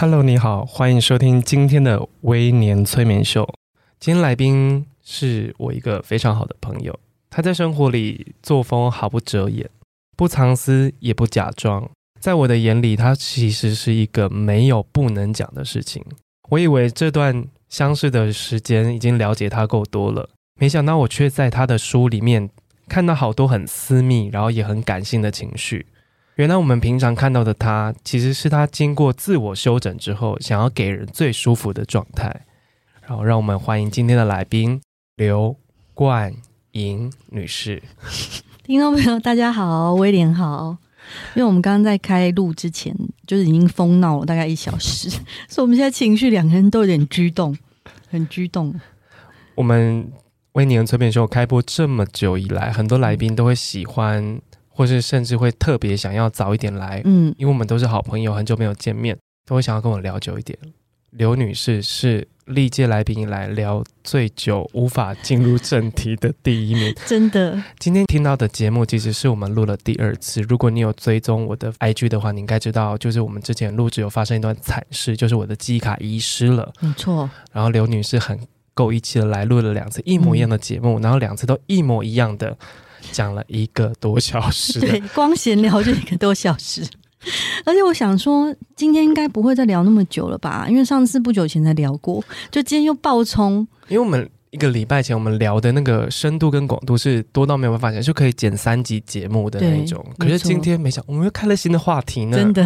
Hello，你好，欢迎收听今天的微年催眠秀。今天来宾是我一个非常好的朋友，他在生活里作风毫不遮掩，不藏私也不假装。在我的眼里，他其实是一个没有不能讲的事情。我以为这段相识的时间已经了解他够多了，没想到我却在他的书里面看到好多很私密，然后也很感性的情绪。原来我们平常看到的他，其实是他经过自我修整之后，想要给人最舒服的状态。然后，让我们欢迎今天的来宾刘冠莹女士。听众朋友，大家好，威廉好。因为我们刚刚在开录之前，就是已经疯闹了大概一小时，所以我们现在情绪两个人都有点激动，很激动。我们微年催眠秀开播这么久以来，很多来宾都会喜欢。或是甚至会特别想要早一点来，嗯，因为我们都是好朋友，很久没有见面，都会想要跟我聊久一点。刘女士是历届来宾以来聊最久、无法进入正题的第一名，真的。今天听到的节目其实是我们录了第二次。如果你有追踪我的 IG 的话，你应该知道，就是我们之前录制有发生一段惨事，就是我的记忆卡遗失了，没错。然后刘女士很够义气的来录了两次一模一样的节目，嗯，然后两次都一模一样的。讲了一个多小时，对，光闲聊就一个多小时。而且我想说，今天应该不会再聊那么久了吧？因为上次不久前才聊过，就今天又爆冲。因为我们一个礼拜前我们聊的那个深度跟广度是多到没有办法想，就可以剪三集节目的那种。可是今天没想，我们又开了新的话题呢。真的，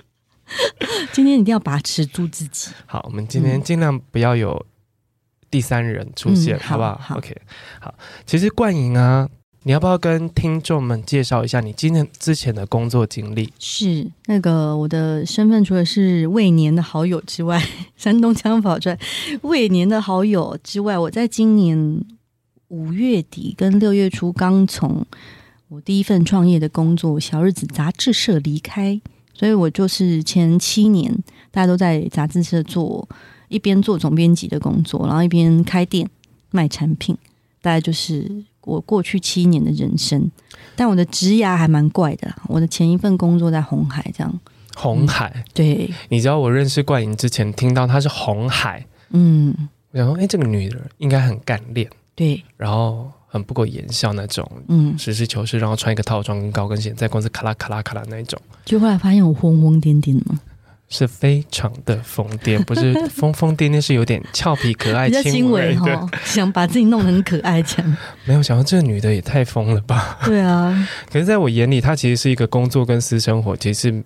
今天一定要把持住自己。好，我们今天尽量不要有第三人出现，嗯、好不好，好？OK，好。其实冠莹啊。你要不要跟听众们介绍一下你今年之前的工作经历？是那个我的身份，除了是未年的好友之外，山东枪跑出来未年的好友之外，我在今年五月底跟六月初刚从我第一份创业的工作小日子杂志社离开，所以我就是前七年大家都在杂志社做，一边做总编辑的工作，然后一边开店卖产品，大概就是。我过去七年的人生，但我的职涯还蛮怪的。我的前一份工作在红海，这样。红海、嗯，对。你知道我认识冠莹之前，听到她是红海，嗯，我想说，哎、欸，这个女人应该很干练，对，然后很不苟言笑那种，嗯，实事求是，然后穿一个套装跟高跟鞋，在公司卡拉卡拉卡拉那一种。就后来发现我疯疯癫癫的嘛。是非常的疯癫，不是 疯疯癫癫，是有点俏皮可爱、轻微哈，想把自己弄得很可爱这样。没有想到这个女的也太疯了吧？对啊，可是在我眼里，她其实是一个工作跟私生活其实是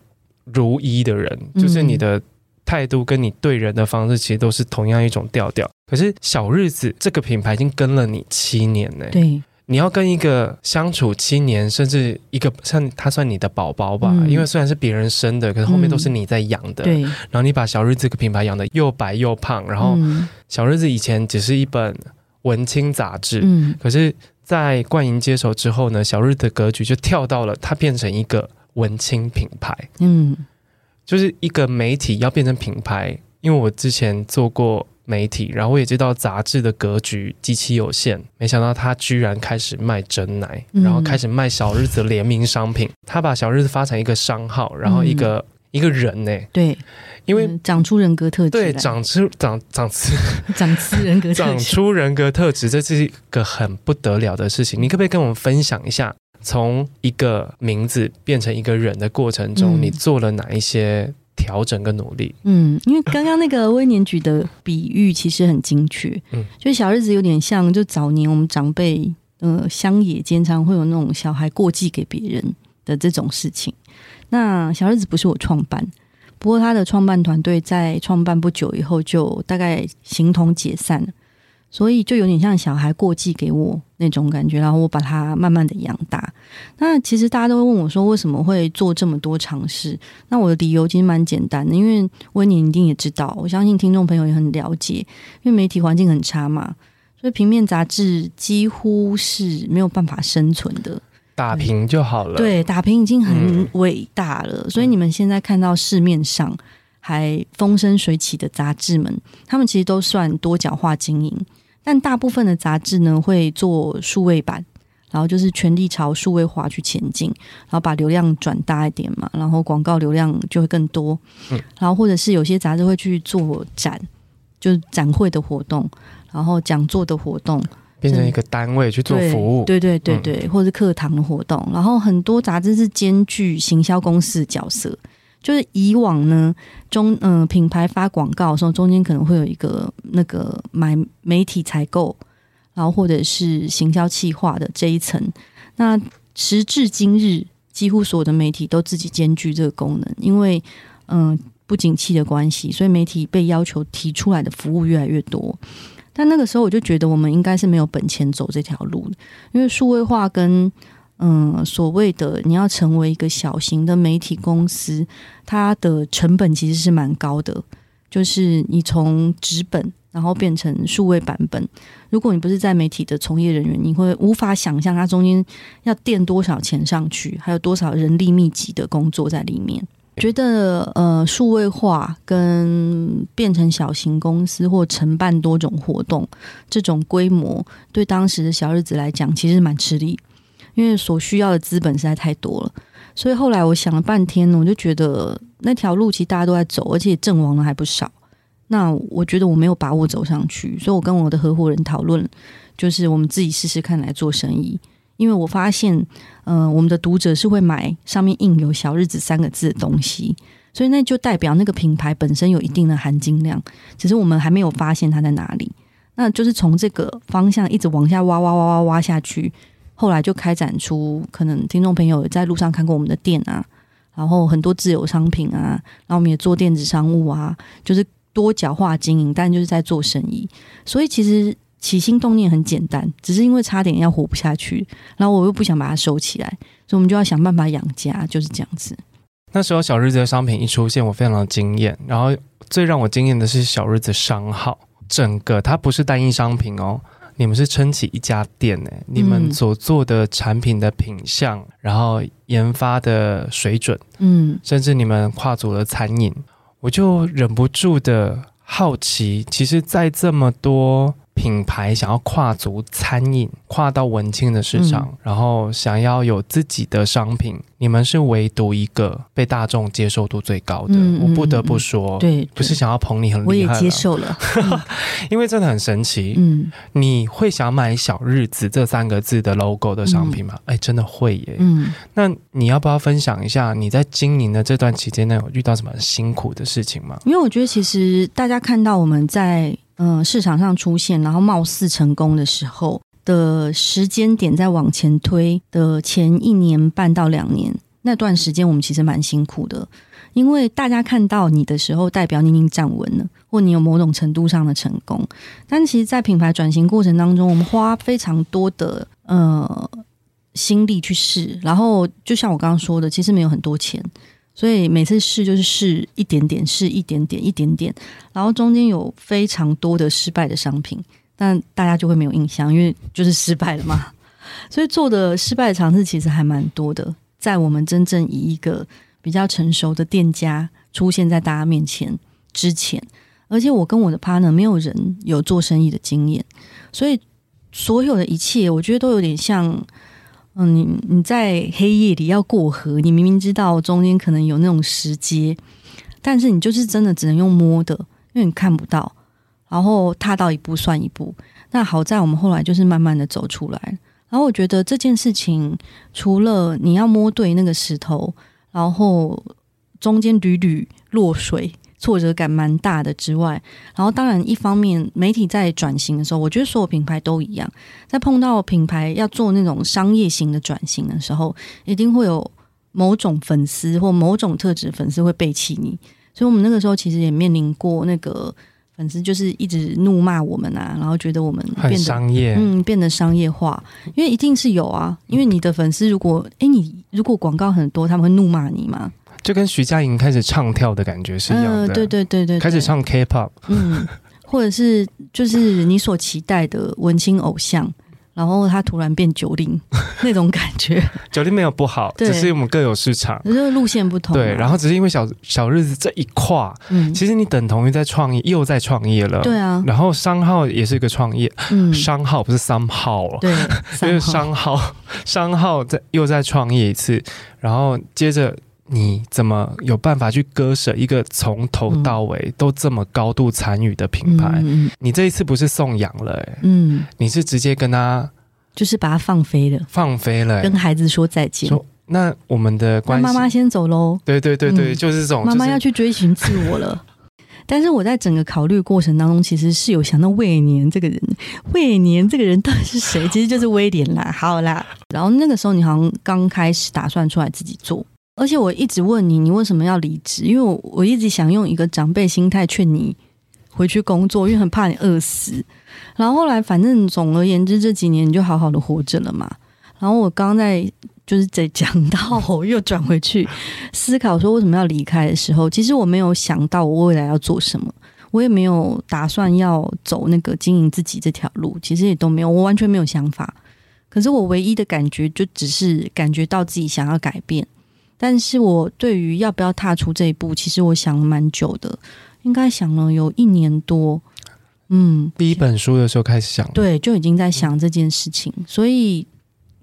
如一的人，就是你的态度跟你对人的方式，其实都是同样一种调调。可是小日子这个品牌已经跟了你七年呢、欸，对。你要跟一个相处七年，甚至一个像他算你的宝宝吧，嗯，因为虽然是别人生的，可是后面都是你在养的。对，然后你把小日子这个品牌养得又白又胖，然后小日子以前只是一本文青杂志，嗯，可是，在冠莹接手之后呢，小日子的格局就跳到了它变成一个文青品牌，嗯，就是一个媒体要变成品牌，因为我之前做过。媒体，然后我也知道杂志的格局极其有限，没想到他居然开始卖真奶，然后开始卖小日子联名商品。他把小日子发展一个商号，然后一个、嗯、一个人呢？对，因为长出人格特质，对，长出长长出 长出人格，长出人格特质，这是一个很不得了的事情。你可不可以跟我们分享一下，从一个名字变成一个人的过程中，嗯、你做了哪一些？调整跟努力，嗯，因为刚刚那个微年举的比喻其实很精确，嗯，就小日子有点像，就早年我们长辈，呃，乡野间常会有那种小孩过继给别人的这种事情。那小日子不是我创办，不过他的创办团队在创办不久以后就大概形同解散了，所以就有点像小孩过继给我那种感觉，然后我把它慢慢的养大。那其实大家都会问我说，为什么会做这么多尝试？那我的理由其实蛮简单的，因为威廉一定也知道，我相信听众朋友也很了解，因为媒体环境很差嘛，所以平面杂志几乎是没有办法生存的。打平就好了，对，打平已经很伟大了。嗯、所以你们现在看到市面上还风生水起的杂志们，他们其实都算多角化经营。但大部分的杂志呢，会做数位版，然后就是全力朝数位化去前进，然后把流量转大一点嘛，然后广告流量就会更多。嗯，然后或者是有些杂志会去做展，就是展会的活动，然后讲座的活动，变成一个单位去做服务。对对对对或者课堂的活动。然后很多杂志是兼具行销公司的角色。就是以往呢，中嗯、品牌发广告的时候，中间可能会有一个那个买媒体采购，然后或者是行销企划的这一层。那时至今日，几乎所有的媒体都自己兼具这个功能，因为嗯、不景气的关系，所以媒体被要求提出来的服务越来越多。但那个时候我就觉得，我们应该是没有本钱走这条路，因为数位化跟嗯，所谓的你要成为一个小型的媒体公司，它的成本其实是蛮高的。就是你从纸本然后变成数位版本，如果你不是在媒体的从业人员，你会无法想象它中间要垫多少钱上去，还有多少人力密集的工作在里面。觉得呃，数位化跟变成小型公司或承办多种活动这种规模，对当时的小日子来讲，其实蛮吃力。因为所需要的资本实在太多了，所以后来我想了半天，我就觉得那条路其实大家都在走，而且阵亡了还不少。那我觉得我没有把握走上去，所以我跟我的合伙人讨论，就是我们自己试试看来做生意。因为我发现，嗯、呃，我们的读者是会买上面印有“小日子”三个字的东西，所以那就代表那个品牌本身有一定的含金量，只是我们还没有发现它在哪里。那就是从这个方向一直往下挖挖挖挖挖下去。后来就开展出，可能听众朋友在路上看过我们的店啊，然后很多自有商品啊，然后我们也做电子商务啊，就是多角化经营，但就是在做生意。所以其实起心动念很简单，只是因为差点要活不下去，然后我又不想把它收起来，所以我们就要想办法养家，就是这样子。那时候小日子的商品一出现，我非常的惊艳。然后最让我惊艳的是小日子商号，整个它不是单一商品哦。你们是撑起一家店呢？你们所做的产品的品相，嗯、然后研发的水准，嗯，甚至你们跨足了餐饮，我就忍不住的好奇，其实，在这么多。品牌想要跨足餐饮，跨到文青的市场，嗯、然后想要有自己的商品，你们是唯独一个被大众接受度最高的。嗯、我不得不说，对，不是想要捧你很厉害，我也接受了，因为真的很神奇。嗯，你会想买“小日子”这三个字的 logo 的商品吗？哎、嗯，真的会耶。嗯，那你要不要分享一下你在经营的这段期间内有遇到什么辛苦的事情吗？因为我觉得其实大家看到我们在。嗯，市场上出现，然后貌似成功的时候的时间点，再往前推的前一年半到两年那段时间，我们其实蛮辛苦的，因为大家看到你的时候，代表你已经站稳了，或你有某种程度上的成功。但其实，在品牌转型过程当中，我们花非常多的呃心力去试，然后就像我刚刚说的，其实没有很多钱。所以每次试就是试一点点，试一点点，一点点，然后中间有非常多的失败的商品，但大家就会没有印象，因为就是失败了嘛。所以做的失败的尝试其实还蛮多的，在我们真正以一个比较成熟的店家出现在大家面前之前，而且我跟我的 partner 没有人有做生意的经验，所以所有的一切，我觉得都有点像。嗯，你你在黑夜里要过河，你明明知道中间可能有那种石阶，但是你就是真的只能用摸的，因为你看不到，然后踏到一步算一步。那好在我们后来就是慢慢的走出来，然后我觉得这件事情除了你要摸对那个石头，然后中间屡屡落水。挫折感蛮大的之外，然后当然一方面媒体在转型的时候，我觉得所有品牌都一样，在碰到品牌要做那种商业型的转型的时候，一定会有某种粉丝或某种特质粉丝会背弃你，所以我们那个时候其实也面临过那个粉丝就是一直怒骂我们啊，然后觉得我们很商业，嗯，变得商业化，因为一定是有啊，因为你的粉丝如果，哎，你如果广告很多，他们会怒骂你吗？就跟徐佳莹开始唱跳的感觉是一样的，嗯、对，对对对对，开始唱 K-pop，嗯，或者是就是你所期待的文青偶像。然后他突然变九零 那种感觉，九零没有不好，只是我们各有市场，只是路线不同。对，然后只是因为小小日子这一跨，嗯，其实你等同于在创业，又在创业了。对啊，然后商号也是一个创业，嗯，商号不是三号。了，对，就是商号，商号 在又在创业一次，然后接着。你怎么有办法去割舍一个从头到尾都这么高度参与的品牌？嗯、你这一次不是送养了、欸，嗯，你是直接跟他，就是把他放飞了，放飞了、欸，跟孩子说再见。说那我们的关系，妈妈先走喽。对对对对，嗯、就是这种，妈妈要去追寻自我了。但是我在整个考虑过程当中，其实是有想到魏年这个人，魏年这个人到底是谁？其实就是威廉啦。好啦，然后那个时候你好像刚开始打算出来自己做。而且我一直问你，你为什么要离职？因为我我一直想用一个长辈心态劝你回去工作，因为很怕你饿死。然后后来，反正总而言之，这几年你就好好的活着了嘛。然后我刚在就是在讲到，我又转回去思考说为什么要离开的时候，其实我没有想到我未来要做什么，我也没有打算要走那个经营自己这条路，其实也都没有，我完全没有想法。可是我唯一的感觉就只是感觉到自己想要改变。但是我对于要不要踏出这一步，其实我想了蛮久的，应该想了有一年多。嗯，第一本书的时候开始想，对，就已经在想这件事情，所以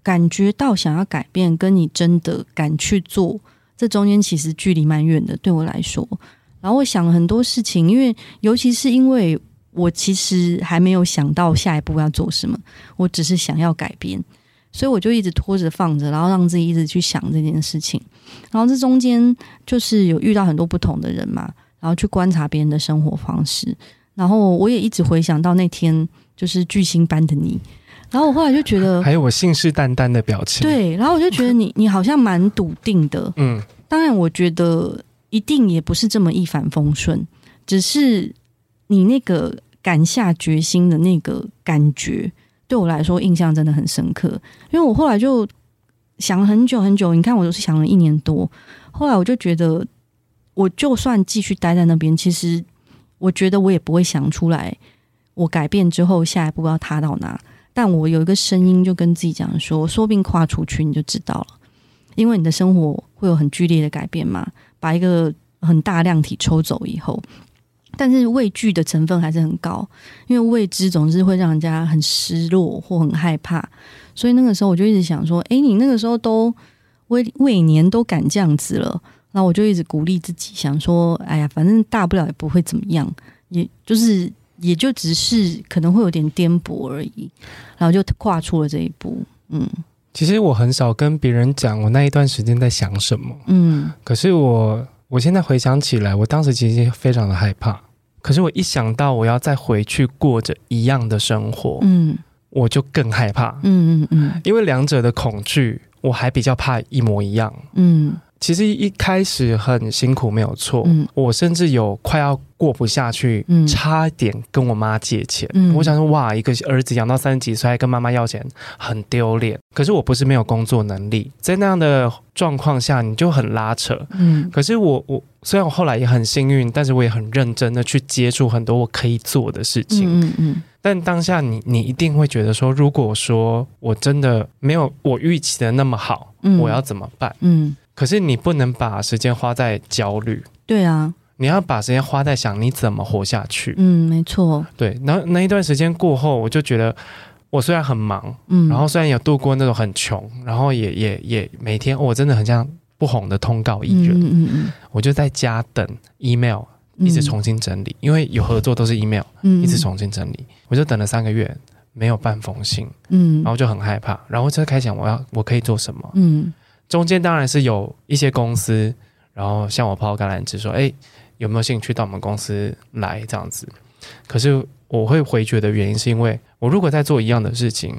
感觉到想要改变，跟你真的敢去做，这中间其实距离蛮远的，对我来说。然后我想了很多事情，因为尤其是因为我其实还没有想到下一步要做什么，我只是想要改变。所以我就一直拖着放着，然后让自己一直去想这件事情。然后这中间就是有遇到很多不同的人嘛，然后去观察别人的生活方式。然后我也一直回想到那天就是巨星般的你。然后我后来就觉得，还有我信誓旦旦的表情。对，然后我就觉得你你好像蛮笃定的。嗯，当然我觉得一定也不是这么一帆风顺，只是你那个敢下决心的那个感觉。对我来说印象真的很深刻，因为我后来就想了很久很久。你看，我都是想了一年多。后来我就觉得，我就算继续待在那边，其实我觉得我也不会想出来，我改变之后下一步要踏到哪。但我有一个声音就跟自己讲说，说不定跨出去你就知道了，因为你的生活会有很剧烈的改变嘛。把一个很大量体抽走以后。但是畏惧的成分还是很高，因为未知总是会让人家很失落或很害怕，所以那个时候我就一直想说：“诶，你那个时候都未未年都敢这样子了，然后我就一直鼓励自己，想说：哎呀，反正大不了也不会怎么样，也就是也就只是可能会有点颠簸而已，然后就跨出了这一步。嗯，其实我很少跟别人讲我那一段时间在想什么，嗯，可是我我现在回想起来，我当时其实非常的害怕。可是我一想到我要再回去过着一样的生活，嗯，我就更害怕，嗯嗯嗯，因为两者的恐惧，我还比较怕一模一样，嗯。其实一开始很辛苦，没有错，嗯，我甚至有快要过不下去，嗯，差点跟我妈借钱，嗯，我想说，哇，一个儿子养到三十几岁还跟妈妈要钱，很丢脸。可是我不是没有工作能力，在那样的状况下，你就很拉扯，嗯。可是我我虽然我后来也很幸运，但是我也很认真的去接触很多我可以做的事情，嗯嗯。但当下你你一定会觉得说，如果说我真的没有我预期的那么好，嗯，我要怎么办？嗯。可是你不能把时间花在焦虑，对啊，你要把时间花在想你怎么活下去。嗯，没错。对，然后那一段时间过后，我就觉得我虽然很忙，嗯，然后虽然有度过那种很穷，然后也也也每天我真的很像不红的通告艺人，嗯嗯嗯，我就在家等 email 一直重新整理，嗯，因为有合作都是 email，嗯，一直重新整理，我就等了三个月没有半封信，嗯，然后就很害怕，然后就开始想我要我可以做什么，嗯。中间当然是有一些公司，然后向我抛橄榄枝说：“哎，有没有兴趣到我们公司来这样子？”可是我会回绝的原因是因为我如果在做一样的事情，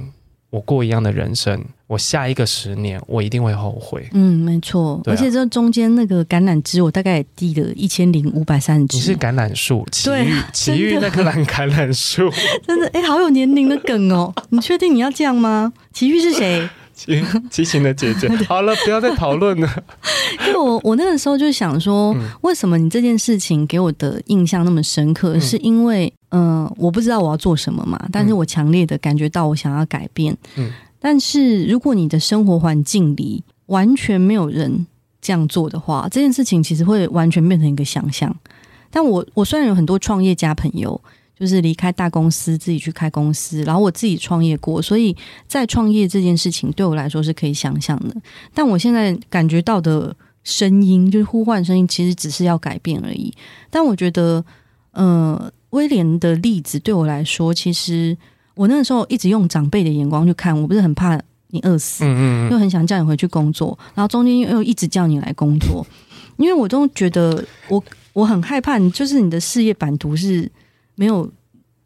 我过一样的人生，我下一个十年我一定会后悔。嗯，没错。啊、而且这中间那个橄榄枝，我大概也递了一千零五百三十枝。你是橄榄树，奇遇对，奇遇 那棵橄橄榄树，真的 哎、欸，好有年龄的梗哦！你确定你要这样吗？奇遇是谁？奇奇琴的姐姐。好了，不要再讨论了。因为我我那个时候就想说，为什么你这件事情给我的印象那么深刻？嗯、是因为嗯、呃，我不知道我要做什么嘛，但是我强烈的感觉到我想要改变。嗯。但是，如果你的生活环境里完全没有人这样做的话，这件事情其实会完全变成一个想象。但我我虽然有很多创业家朋友，就是离开大公司自己去开公司，然后我自己创业过，所以在创业这件事情对我来说是可以想象的。但我现在感觉到的声音，就是呼唤声音，其实只是要改变而已。但我觉得，呃，威廉的例子对我来说，其实。我那个时候一直用长辈的眼光去看，我不是很怕你饿死，嗯嗯，又很想叫你回去工作，然后中间又一直叫你来工作，因为我都觉得我我很害怕你，就是你的事业版图是没有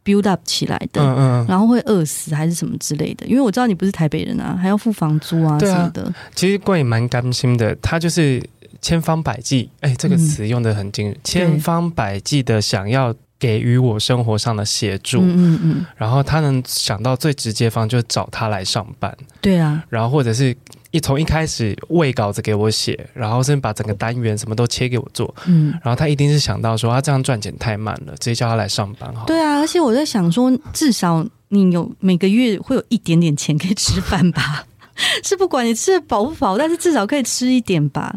build up 起来的，嗯嗯，然后会饿死还是什么之类的，因为我知道你不是台北人啊，还要付房租啊什么的。啊、其实怪也蛮甘心的，他就是千方百计，哎，这个词用的很精，嗯、千方百计的想要。给予我生活上的协助，嗯嗯嗯，然后他能想到最直接方就是找他来上班，对啊，然后或者是一从一开始喂稿子给我写，然后甚至把整个单元什么都切给我做，嗯，然后他一定是想到说他这样赚钱太慢了，直接叫他来上班好。对啊，而且我在想说，至少你有每个月会有一点点钱可以吃饭吧。是不管你吃的饱不饱，但是至少可以吃一点吧。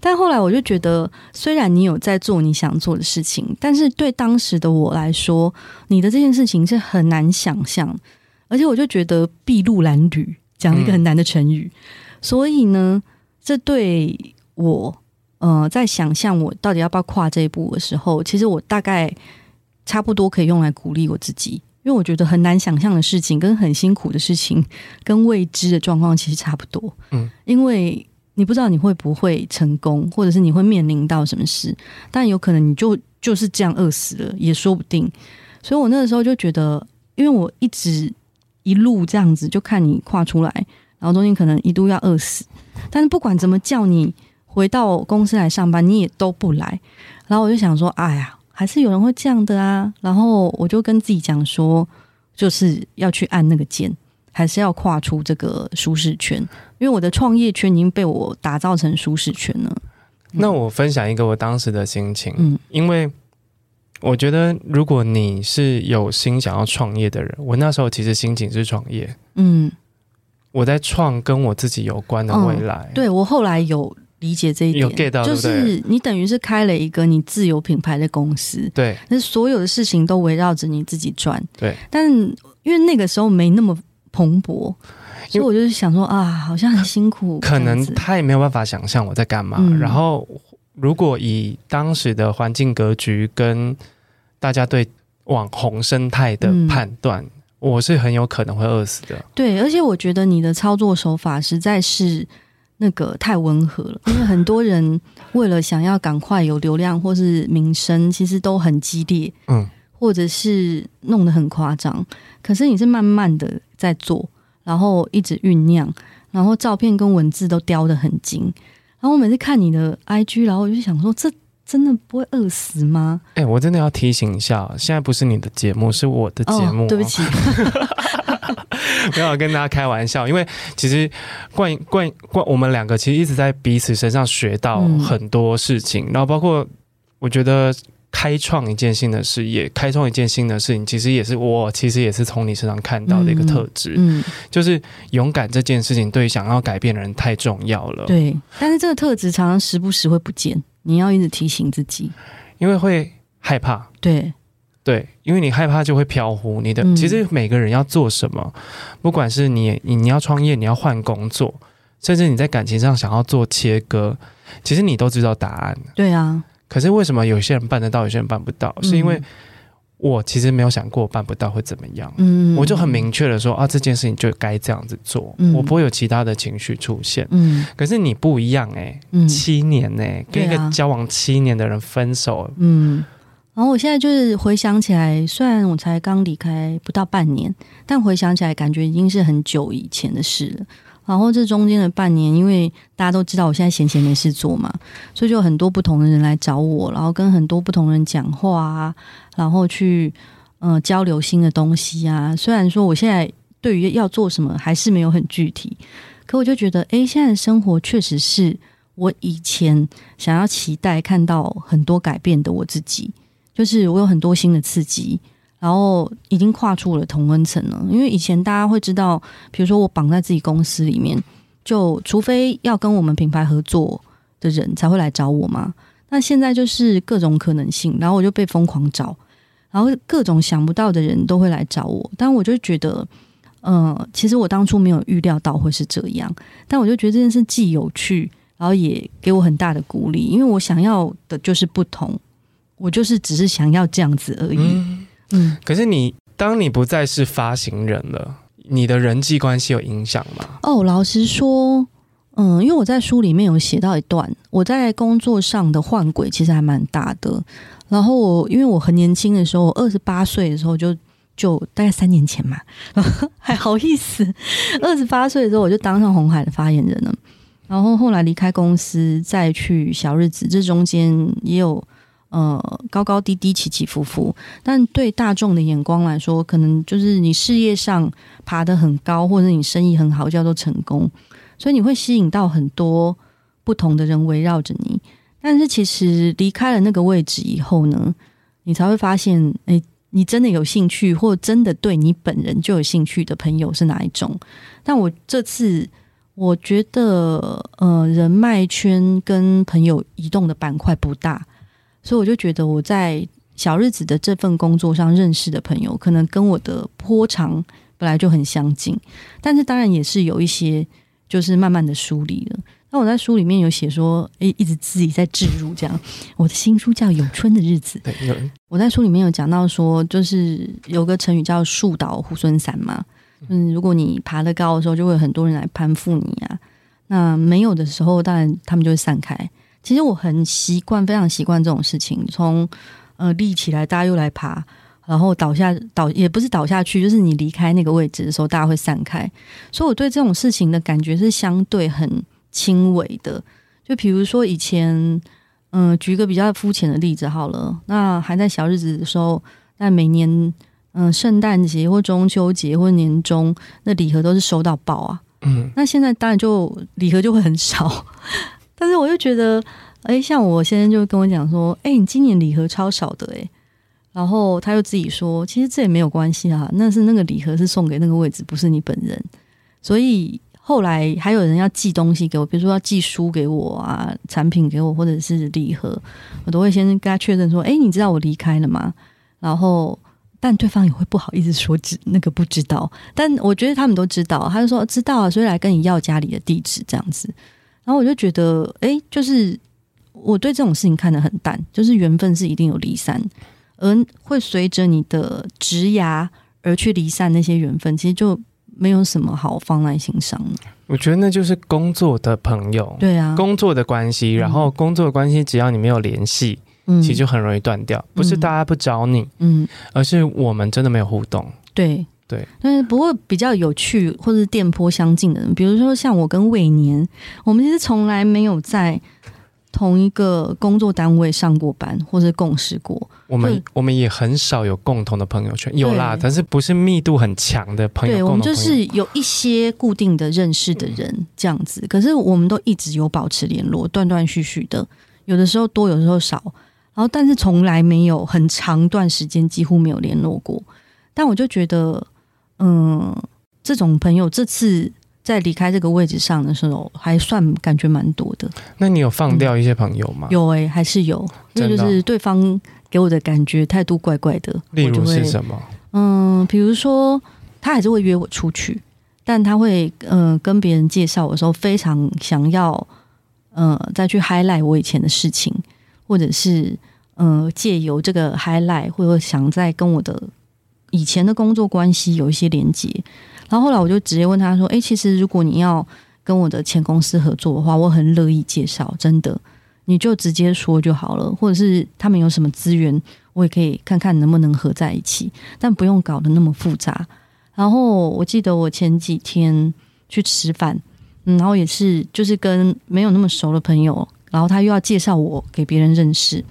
但后来我就觉得，虽然你有在做你想做的事情，但是对当时的我来说，你的这件事情是很难想象。而且我就觉得筚路蓝缕，讲了一个很难的成语。嗯、所以呢，这对我，呃，在想象我到底要不要跨这一步的时候，其实我大概差不多可以用来鼓励我自己。因为我觉得很难想象的事情，跟很辛苦的事情，跟未知的状况其实差不多。嗯，因为你不知道你会不会成功，或者是你会面临到什么事，但有可能你就就是这样饿死了，也说不定。所以我那个时候就觉得，因为我一直一路这样子，就看你跨出来，然后中间可能一度要饿死，但是不管怎么叫你回到公司来上班，你也都不来。然后我就想说，哎呀。还是有人会这样的啊，然后我就跟自己讲说，就是要去按那个键，还是要跨出这个舒适圈，因为我的创业圈已经被我打造成舒适圈了。那我分享一个我当时的心情，嗯，因为我觉得如果你是有心想要创业的人，我那时候其实心情是创业，嗯，我在创跟我自己有关的未来。嗯，对，我后来有。理解这一点，有 get 到，就是你等于是开了一个你自有品牌的公司，对，那所有的事情都围绕着你自己转，对。但因为那个时候没那么蓬勃，所以我就是想说啊，好像很辛苦。可能他也没有办法想象我在干嘛。嗯、然后，如果以当时的环境格局跟大家对网红生态的判断，嗯、我是很有可能会饿死的。对，而且我觉得你的操作手法实在是。那个太温和了，因为很多人为了想要赶快有流量或是名声，其实都很激烈，嗯，或者是弄得很夸张。可是你是慢慢的在做，然后一直酝酿，然后照片跟文字都雕得很精。然后我每次看你的 IG，然后我就想说，这真的不会饿死吗？哎、欸，我真的要提醒一下，现在不是你的节目，是我的节目，哦，对不起。没有跟大家开玩笑，因为其实冠冠冠，我们两个其实一直在彼此身上学到很多事情，嗯、然后包括我觉得开创一件新的事业，开创一件新的事情，其实也是我其实也是从你身上看到的一个特质，嗯，嗯就是勇敢这件事情对想要改变的人太重要了，对，但是这个特质常常时不时会不见，你要一直提醒自己，因为会害怕，对。对，因为你害怕就会飘忽。你的、嗯、其实每个人要做什么，不管是你你你要创业，你要换工作，甚至你在感情上想要做切割，其实你都知道答案。对啊。可是为什么有些人办得到，有些人办不到？嗯、是因为我其实没有想过办不到会怎么样。嗯。我就很明确的说啊，这件事情就该这样子做，嗯、我不会有其他的情绪出现。嗯。可是你不一样哎、欸，嗯、七年哎、欸，跟一个交往七年的人分手。嗯。然后我现在就是回想起来，虽然我才刚离开不到半年，但回想起来感觉已经是很久以前的事了。然后这中间的半年，因为大家都知道我现在闲闲没事做嘛，所以就有很多不同的人来找我，然后跟很多不同人讲话啊，然后去呃交流新的东西啊。虽然说我现在对于要做什么还是没有很具体，可我就觉得，哎，现在的生活确实是我以前想要期待看到很多改变的我自己。就是我有很多新的刺激，然后已经跨出了同温层了。因为以前大家会知道，比如说我绑在自己公司里面，就除非要跟我们品牌合作的人才会来找我嘛。那现在就是各种可能性，然后我就被疯狂找，然后各种想不到的人都会来找我。但我就觉得，呃，其实我当初没有预料到会是这样，但我就觉得这件事既有趣，然后也给我很大的鼓励，因为我想要的就是不同。我就是只是想要这样子而已。嗯，可是你当你不再是发行人了，你的人际关系有影响吗？哦，老实说，嗯，因为我在书里面有写到一段，我在工作上的换轨其实还蛮大的。然后我因为我很年轻的时候，我二十八岁的时候就就大概三年前嘛，还好意思，二十八岁的时候我就当上红海的发言人了。然后后来离开公司，再去小日子，这中间也有。呃，高高低低，起起伏伏，但对大众的眼光来说，可能就是你事业上爬得很高，或者你生意很好，叫做成功，所以你会吸引到很多不同的人围绕着你。但是其实离开了那个位置以后呢，你才会发现，哎，你真的有兴趣，或真的对你本人就有兴趣的朋友是哪一种？但我这次我觉得，呃，人脉圈跟朋友移动的板块不大。所以我就觉得我在小日子的这份工作上认识的朋友，可能跟我的波长本来就很相近，但是当然也是有一些就是慢慢的梳理了。那我在书里面有写说，诶，一直自己在置入这样。我的新书叫《有春的日子》。我在书里面有讲到说，就是有个成语叫“树倒猢狲散”嘛，嗯，如果你爬得高的时候，就会有很多人来攀附你啊。那没有的时候，当然他们就会散开。其实我很习惯，非常习惯这种事情。从呃立起来，大家又来爬，然后倒下倒也不是倒下去，就是你离开那个位置的时候，大家会散开。所以我对这种事情的感觉是相对很轻微的。就比如说以前，嗯、呃，举个比较肤浅的例子好了，那还在小日子的时候，那每年嗯、呃、圣诞节或中秋节或年终，那礼盒都是收到爆啊。嗯，那现在当然就礼盒就会很少。但是我又觉得，哎，像我先生就跟我讲说，哎，你今年礼盒超少的，哎，然后他又自己说，其实这也没有关系啊，那是那个礼盒是送给那个位置，不是你本人。所以后来还有人要寄东西给我，比如说要寄书给我啊，产品给我，或者是礼盒，我都会先跟他确认说，哎，你知道我离开了吗？然后，但对方也会不好意思说知那个不知道，但我觉得他们都知道，他就说知道啊，所以来跟你要家里的地址这样子。然后我就觉得，哎，就是我对这种事情看得很淡，就是缘分是一定有离散，而会随着你的职涯而去离散那些缘分，其实就没有什么好放在心上。我觉得那就是工作的朋友，对啊，工作的关系，然后工作的关系，只要你没有联系，嗯，其实就很容易断掉。不是大家不找你，嗯，而是我们真的没有互动，对。对，但是不过比较有趣或者是电波相近的人，比如说像我跟魏年，我们其实从来没有在同一个工作单位上过班或者共事过。我们我们也很少有共同的朋友圈，有啦，但是不是密度很强的朋友。对，我们就是有一些固定的认识的人这样子，可是我们都一直有保持联络，断断续续的，有的时候多，有的时候少，然后但是从来没有很长段时间几乎没有联络过。但我就觉得。嗯，这种朋友这次在离开这个位置上的时候，还算感觉蛮多的。那你有放掉一些朋友吗？嗯、有哎、欸，还是有。那就是对方给我的感觉态度怪怪的。例如是什么？嗯，比如说他还是会约我出去，但他会嗯、呃、跟别人介绍我的时候，非常想要嗯、呃、再去 highlight 我以前的事情，或者是嗯、呃、借由这个 highlight，或者想再跟我的。以前的工作关系有一些连接，然后后来我就直接问他说：“诶，其实如果你要跟我的前公司合作的话，我很乐意介绍，真的，你就直接说就好了，或者是他们有什么资源，我也可以看看能不能合在一起，但不用搞得那么复杂。然后我记得我前几天去吃饭，然后也是就是跟没有那么熟的朋友，然后他又要介绍我给别人认识，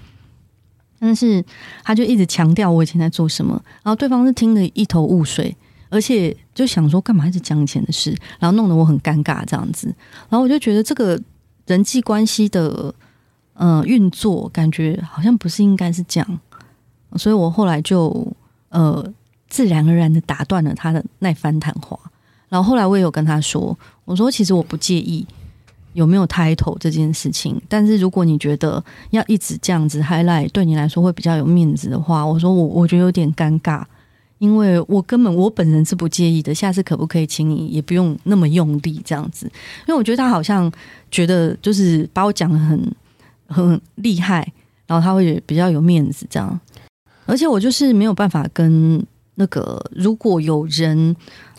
但是他就一直强调我以前在做什么，然后对方是听得一头雾水，而且就想说干嘛一直讲以前的事，然后弄得我很尴尬这样子，然后我就觉得这个人际关系的呃运作感觉好像不是应该是这样，所以我后来就呃。自然而然的打断了他的那番谈话，然后后来我也有跟他说：“我说其实我不介意。有没有 title 这件事情，但是如果你觉得要一直这样子 highlight 对你来说会比较有面子的话，我说我我觉得有点尴尬，因为我根本我本人是不介意的。下次可不可以请你也不用那么用力这样子？因为我觉得他好像觉得就是把我讲得很很厉害，然后他会比较有面子这样，而且我就是没有办法跟。”那个，如果有人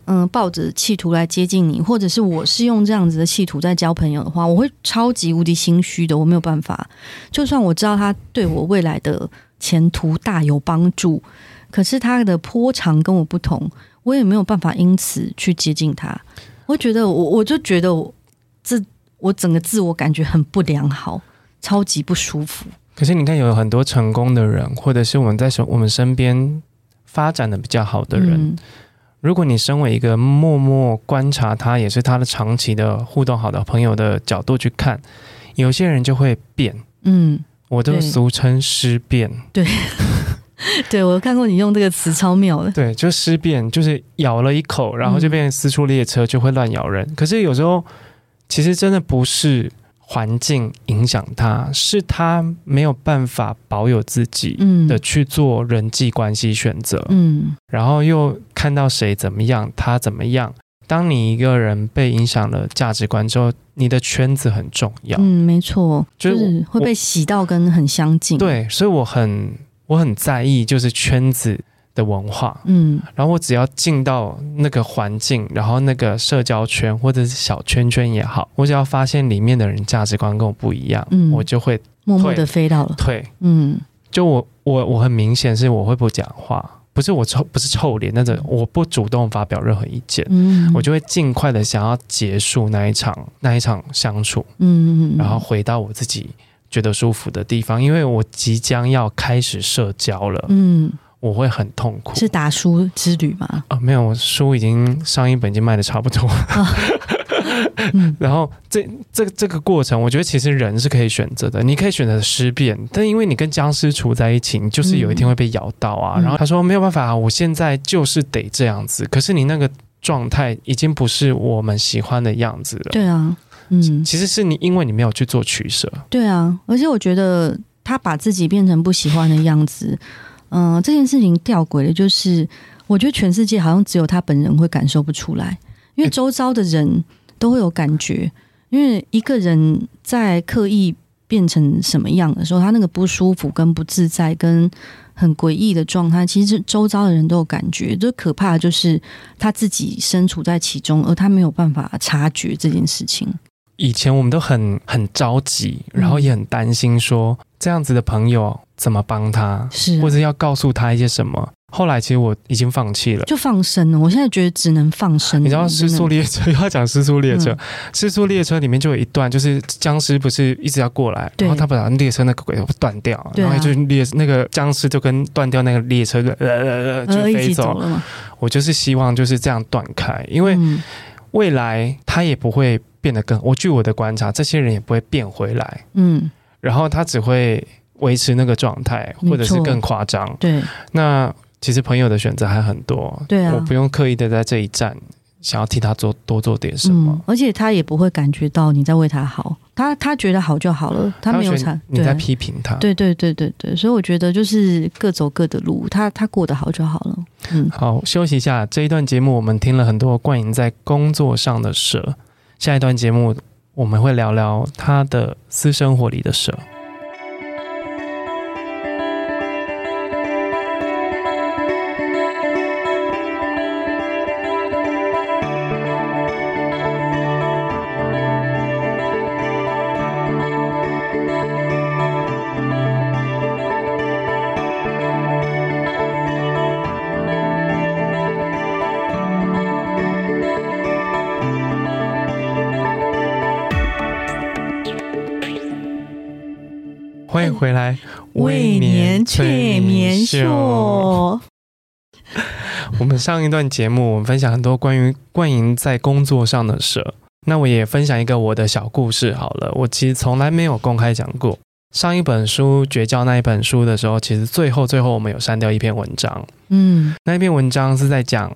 嗯、呃、抱着企图来接近你，或者是我是用这样子的企图在交朋友的话，我会超级无敌心虚的。我没有办法，就算我知道他对我未来的前途大有帮助，可是他的波长跟我不同，我也没有办法因此去接近他。我觉得我我就觉得我这我整个自我感觉很不良好，超级不舒服。可是你看，有很多成功的人，或者是我们在我们身边。发展的比较好的人，嗯，如果你身为一个默默观察他，也是他的长期的互动好的朋友的角度去看，有些人就会变。嗯，我都俗称尸变。对，对我看过你用这个词超妙的。对，就尸变，就是咬了一口，然后就变成四处列车，就会乱咬人，嗯。可是有时候，其实真的不是。环境影响他，是他没有办法保有自己的去做人际关系选择。嗯，然后又看到谁怎么样，他怎么样。当你一个人被影响了价值观之后，你的圈子很重要。嗯，没错，就是会被洗到跟很相近。对，所以我很我很在意，就是圈子。的文化，嗯，然后我只要进到那个环境，然后那个社交圈或者是小圈圈也好，我只要发现里面的人价值观跟我不一样，嗯，我就会默默的飞到了对，嗯，就我我我很明显是我会不讲话，不是我臭不是臭脸，那种我不主动发表任何意见，嗯，我就会尽快的想要结束那一场那一场相处，嗯，然后回到我自己觉得舒服的地方，因为我即将要开始社交了，嗯。我会很痛苦，是打书之旅吗？啊，没有，我书已经上一本已经卖的差不多了。哦嗯、然后这这这个过程，我觉得其实人是可以选择的，你可以选择尸变，但因为你跟僵尸处在一起，你就是有一天会被咬到啊。嗯、然后他说没有办法，我现在就是得这样子。可是你那个状态已经不是我们喜欢的样子了。对啊，嗯，其实是你因为你没有去做取舍。对啊，而且我觉得他把自己变成不喜欢的样子。嗯，这件事情吊诡的就是，我觉得全世界好像只有他本人会感受不出来，因为周遭的人都会有感觉。因为一个人在刻意变成什么样的时候，他那个不舒服、跟不自在、跟很诡异的状态，其实周遭的人都有感觉。最可怕的就是他自己身处在其中，而他没有办法察觉这件事情。以前我们都很很着急，然后也很担心说，说这样子的朋友怎么帮他，是、啊、或者要告诉他一些什么。后来其实我已经放弃了，就放生了。我现在觉得只能放生。你知道《失速列车》要讲《失速列车》，《失速列车》里面就有一段，就是僵尸不是一直要过来，然后他把列车那个轨道断掉，然后就列那个僵尸就跟断掉那个列车的呃呃呃就飞走了。我就是希望就是这样断开，因为未来他也不会。变得更，我据我的观察，这些人也不会变回来，嗯，然后他只会维持那个状态，或者是更夸张。对，那其实朋友的选择还很多，对啊，我不用刻意的在这一站想要替他做多做点什么，嗯，而且他也不会感觉到你在为他好，他他觉得好就好了，他没有他你在批评他，对对对对对，所以我觉得就是各走各的路，他他过得好就好了。嗯，好，休息一下，这一段节目我们听了很多冠吟在工作上的蛇。下一段节目，我们会聊聊他的私生活里的舍。来微年催眠秀。我们上一段节目，我们分享很多关于冠莹在工作上的事。那我也分享一个我的小故事好了。我其实从来没有公开讲过。上一本书绝交那一本书的时候，其实最后最后我们有删掉一篇文章。嗯，那一篇文章是在讲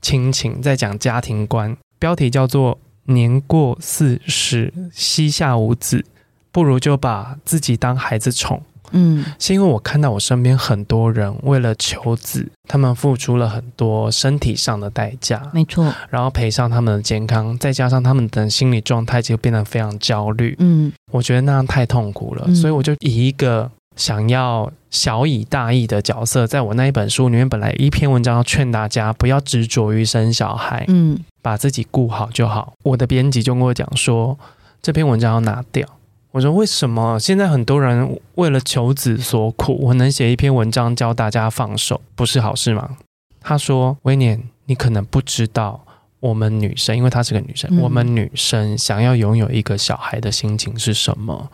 亲情，在讲家庭观，标题叫做“年过四十，膝下无子，不如就把自己当孩子宠”。嗯，是因为我看到我身边很多人为了求子，他们付出了很多身体上的代价，没错，然后赔上他们的健康，再加上他们的心理状态就变得非常焦虑。嗯，我觉得那样太痛苦了，嗯，所以我就以一个想要小以大义的角色，在我那一本书里面，本来一篇文章要劝大家不要执着于生小孩，嗯，把自己顾好就好。我的编辑就跟我讲说，这篇文章要拿掉。我说：“为什么现在很多人为了求子所苦？我能写一篇文章教大家放手，不是好事吗？”他说：“威廉，你可能不知道，我们女生，因为她是个女生，嗯、我们女生想要拥有一个小孩的心情是什么？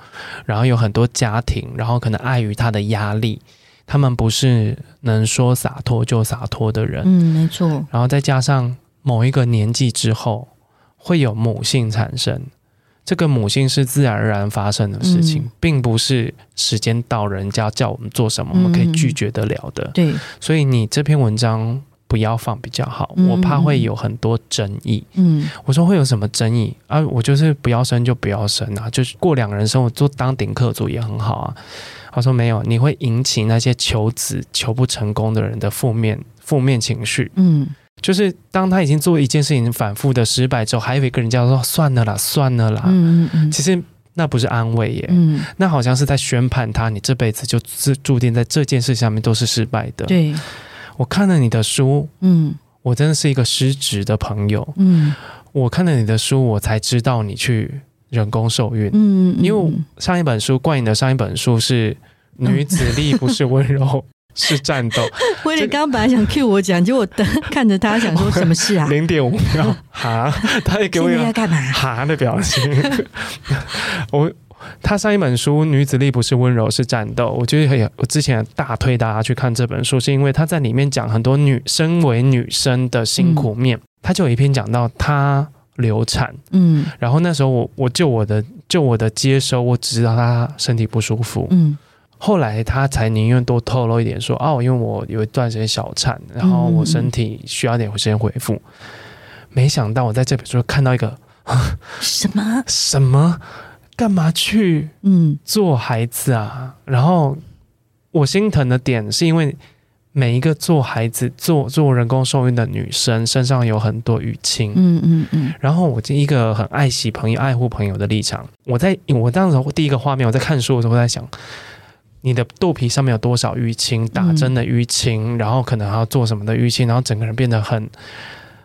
然后有很多家庭，然后可能碍于她的压力，他们不是能说洒脱就洒脱的人。嗯，没错。然后再加上某一个年纪之后，会有母性产生。”这个母性是自然而然发生的事情，嗯、并不是时间到人家叫我们做什么，嗯、我们可以拒绝得了的。对，所以你这篇文章不要放比较好，嗯、我怕会有很多争议。嗯，我说会有什么争议啊？我就是不要生就不要生啊，就是过两个人生活做当顶客族也很好啊。他说没有，你会引起那些求子求不成功的人的负面负面情绪。嗯。就是当他已经做一件事情反复的失败之后，还有一个人叫说算了啦，算了啦。嗯嗯嗯。其实那不是安慰耶，嗯，那好像是在宣判他，你这辈子就注注定在这件事上面都是失败的。对，我看了你的书，嗯，我真的是一个失职的朋友，嗯，我看了你的书，我才知道你去人工受孕，嗯，因为上一本书冠吟的上一本书是 女子力不是温柔。是战斗。威廉刚刚本来想 cue 我讲，结果等 看着他想说什么事啊？零点五秒，哈，他也给我一个干嘛？哈的表情。我他上一本书《女子力不是温柔是战斗》，我觉得我之前大推大家去看这本书，是因为他在里面讲很多女身为女生的辛苦面。嗯、他就有一篇讲到她流产，嗯，然后那时候我我就我的就我的接收，我只知道她身体不舒服，嗯。后来他才宁愿多透露一点说，说哦，因为我有一段时间小产，然后我身体需要点时间恢复。嗯、没想到我在这本书看到一个什么什么，干嘛去嗯做孩子啊？嗯、然后我心疼的点是因为每一个做孩子做做人工受孕的女生身上有很多淤青，嗯嗯嗯。然后我就一个很爱惜朋友、爱护朋友的立场，我在我当时第一个画面，我在看书的时候我在想。你的肚皮上面有多少淤青？打针的淤青，嗯、然后可能还要做什么的淤青，然后整个人变得很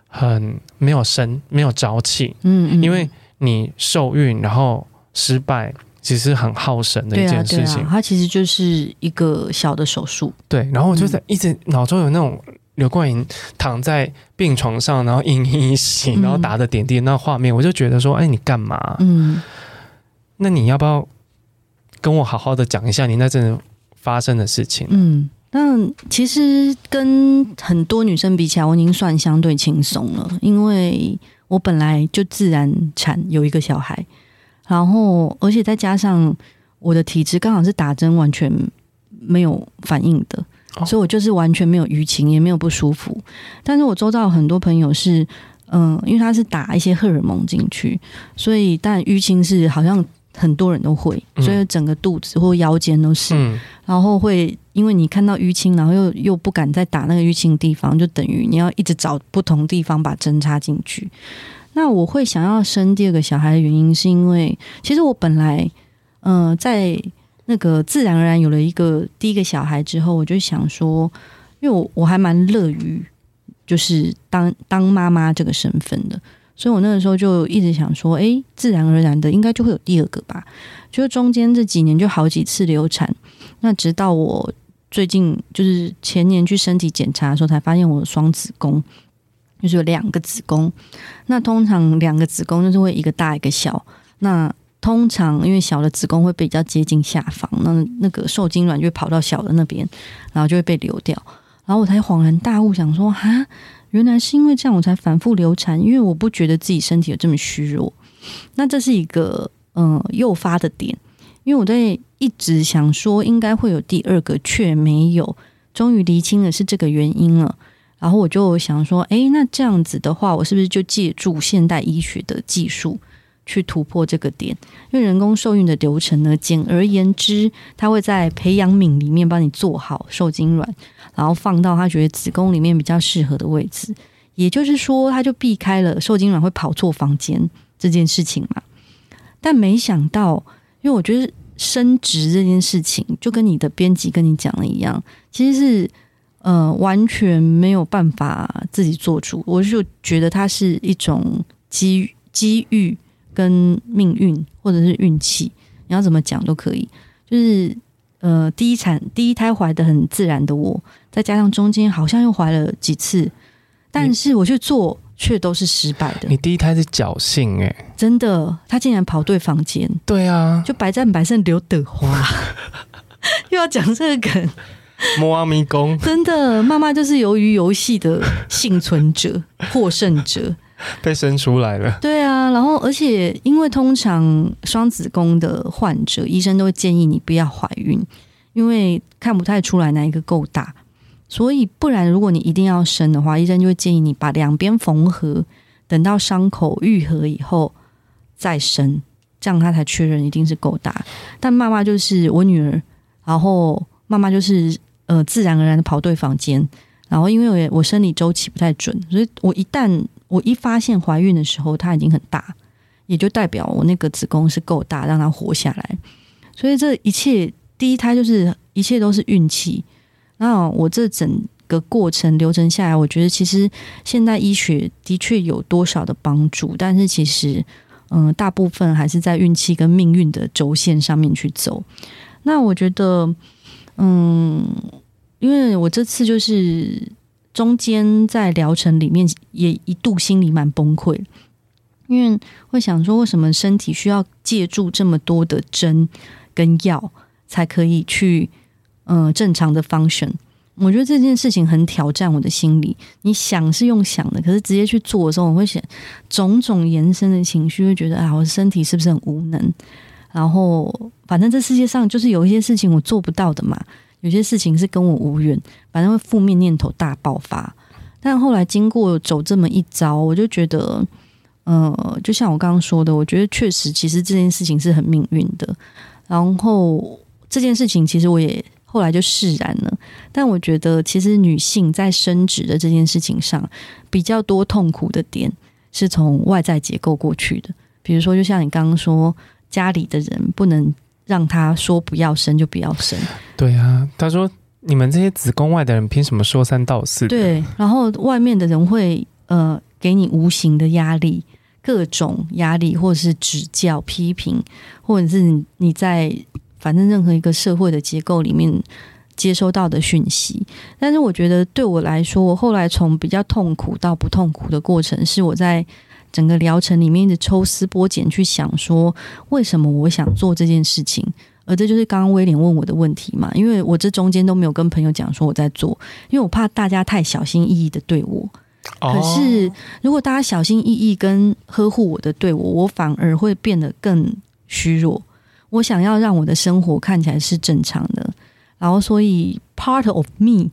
很没有神，没有朝气。嗯，嗯，因为你受孕然后失败，其实很耗神的一件事情。对啊，啊，它其实就是一个小的手术。对，然后我就在一直脑中有那种刘冠莹躺在病床上，然后奄奄一息，然后打着点滴那画面，嗯、我就觉得说，哎，你干嘛？嗯，那你要不要？跟我好好的讲一下你那阵发生的事情。嗯，那其实跟很多女生比起来，我已经算相对轻松了，因为我本来就自然产有一个小孩，然后而且再加上我的体质刚好是打针完全没有反应的，哦、所以我就是完全没有淤青，也没有不舒服。但是我周遭有很多朋友是，嗯，因为他是打一些荷尔蒙进去，所以但淤青是好像。很多人都会，所以整个肚子或腰间都是，嗯、然后会因为你看到淤青，然后又又不敢再打那个淤青的地方，就等于你要一直找不同地方把针插进去。那我会想要生第二个小孩的原因，是因为其实我本来，嗯、呃，在那个自然而然有了一个第一个小孩之后，我就想说，因为我我还蛮乐于就是当当妈妈这个身份的。所以我那个时候就一直想说，诶，自然而然的应该就会有第二个吧。就是中间这几年就好几次流产，那直到我最近就是前年去身体检查的时候，才发现我的双子宫就是有两个子宫。那通常两个子宫就是会一个大一个小。那通常因为小的子宫会比较接近下方，那那个受精卵就会跑到小的那边，然后就会被流掉。然后我才恍然大悟，想说哈，原来是因为这样，我才反复流产，因为我不觉得自己身体有这么虚弱。那这是一个嗯诱发的点，因为我在一直想说应该会有第二个，却没有，终于厘清了是这个原因了。然后我就想说，诶，那这样子的话，我是不是就借助现代医学的技术去突破这个点？因为人工受孕的流程呢，简而言之，它会在培养皿里面帮你做好受精卵，然后放到他觉得子宫里面比较适合的位置。也就是说，他就避开了受精卵会跑错房间这件事情嘛。但没想到，因为我觉得生殖这件事情，就跟你的编辑跟你讲的一样，其实是。呃，完全没有办法自己做主，我就觉得它是一种机机遇跟命运，或者是运气，你要怎么讲都可以。就是呃，第一产第一胎怀的很自然的我，再加上中间好像又怀了几次，但是我去做却都是失败的。你第一胎是侥幸诶，真的，他竟然跑对房间。对啊，就百战百胜刘德华，又要讲这个梗。摸阿咪宫，真的，妈妈就是由于游戏的幸存者、获胜者，被生出来了。对啊，然后而且因为通常双子宫的患者，医生都会建议你不要怀孕，因为看不太出来哪一个够大，所以不然如果你一定要生的话，医生就会建议你把两边缝合，等到伤口愈合以后再生，这样他才确认一定是够大。但妈妈就是我女儿，然后妈妈就是。呃，自然而然的跑对房间，然后因为我我生理周期不太准，所以我一旦我一发现怀孕的时候，它已经很大，也就代表我那个子宫是够大，让它活下来。所以这一切第一胎就是一切都是运气。那我这整个过程流程下来，我觉得其实现代医学的确有多少的帮助，但是其实嗯、大部分还是在运气跟命运的轴线上面去走。那我觉得。嗯，因为我这次就是中间在疗程里面也一度心里蛮崩溃，因为会想说，为什么身体需要借助这么多的针跟药才可以去嗯、呃、正常的 function？我觉得这件事情很挑战我的心理。你想是用想的，可是直接去做的时候，我会想种种延伸的情绪，会觉得啊，我的身体是不是很无能？然后，反正这世界上就是有一些事情我做不到的嘛，有些事情是跟我无缘，反正会负面念头大爆发。但后来经过走这么一遭，我就觉得，呃，就像我刚刚说的，我觉得确实，其实这件事情是很命运的。然后这件事情其实我也后来就释然了。但我觉得，其实女性在生殖的这件事情上，比较多痛苦的点是从外在结构过去的，比如说，就像你刚刚说。家里的人不能让他说不要生就不要生。对啊，他说你们这些子宫外的人凭什么说三道四？对，然后外面的人会呃给你无形的压力，各种压力，或者是指教、批评，或者是你在反正任何一个社会的结构里面接收到的讯息。但是我觉得对我来说，我后来从比较痛苦到不痛苦的过程，是我在。整个疗程里面一直抽丝剥茧去想说，为什么我想做这件事情？而这就是刚刚威廉问我的问题嘛？因为我这中间都没有跟朋友讲说我在做，因为我怕大家太小心翼翼的对我。可是如果大家小心翼翼跟呵护我的对我，我反而会变得更虚弱。我想要让我的生活看起来是正常的，然后所以 part of me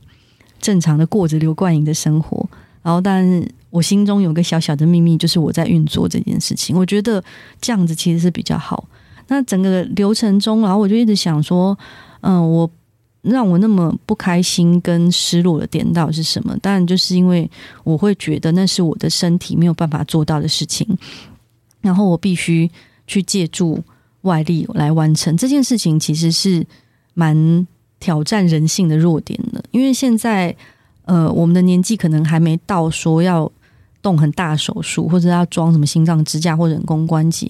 正常的过着刘冠莹的生活，然后但。我心中有个小小的秘密，就是我在运作这件事情。我觉得这样子其实是比较好。那整个流程中，然后我就一直想说，嗯，我让我那么不开心跟失落的点到底是什么？当然就是因为我会觉得那是我的身体没有办法做到的事情，然后我必须去借助外力来完成这件事情，其实是蛮挑战人性的弱点的。因为现在，呃，我们的年纪可能还没到说要。动很大手术，或者要装什么心脏支架或人工关节，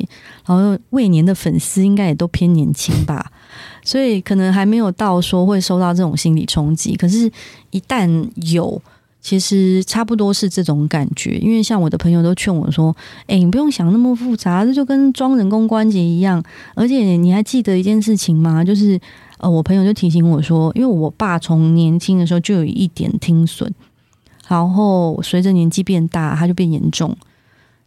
然后未年的粉丝应该也都偏年轻吧，所以可能还没有到说会受到这种心理冲击。可是，一旦有其实差不多是这种感觉。因为像我的朋友都劝我说：“哎，你不用想那么复杂，这就跟装人工关节一样。而且你还记得一件事情吗？就是呃，我朋友就提醒我说，因为我爸从年轻的时候就有一点听损，然后随着年纪变大，他就变严重。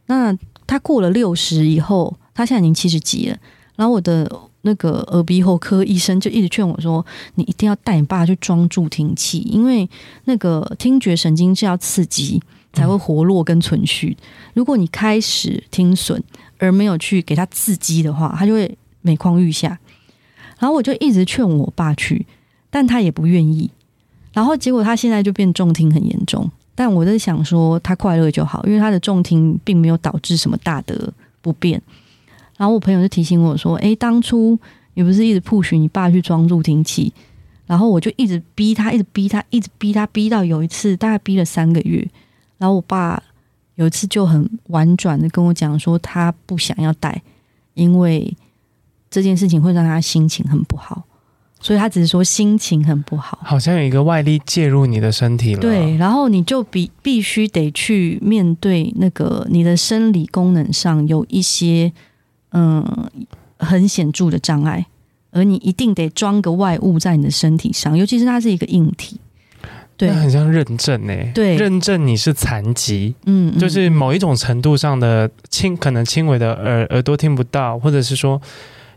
那他过了六十以后，他现在已经七十几了。然后我的。那个耳鼻喉科医生就一直劝我说：“你一定要带你爸去装助听器，因为那个听觉神经是要刺激才会活络跟存续。如果你开始听损而没有去给他刺激的话，他就会每况愈下。”然后我就一直劝我爸去，但他也不愿意。然后结果他现在就变重听很严重。但我在想说，他快乐就好，因为他的重听并没有导致什么大的不便。然后我朋友就提醒我说：“诶，当初你不是一直 push 你爸去装助听器，然后我就一直逼他，一直逼他，一直逼他，逼到有一次大概逼了三个月，然后我爸有一次就很婉转的跟我讲说，他不想要带，因为这件事情会让他心情很不好，所以他只是说心情很不好，好像有一个外力介入你的身体了。对，然后你就必必须得去面对那个你的生理功能上有一些。”嗯，很显著的障碍，而你一定得装个外物在你的身体上，尤其是它是一个硬体，对，很像认证呢、欸。对，认证你是残疾，嗯，就是某一种程度上的轻，可能轻微的耳耳朵听不到，或者是说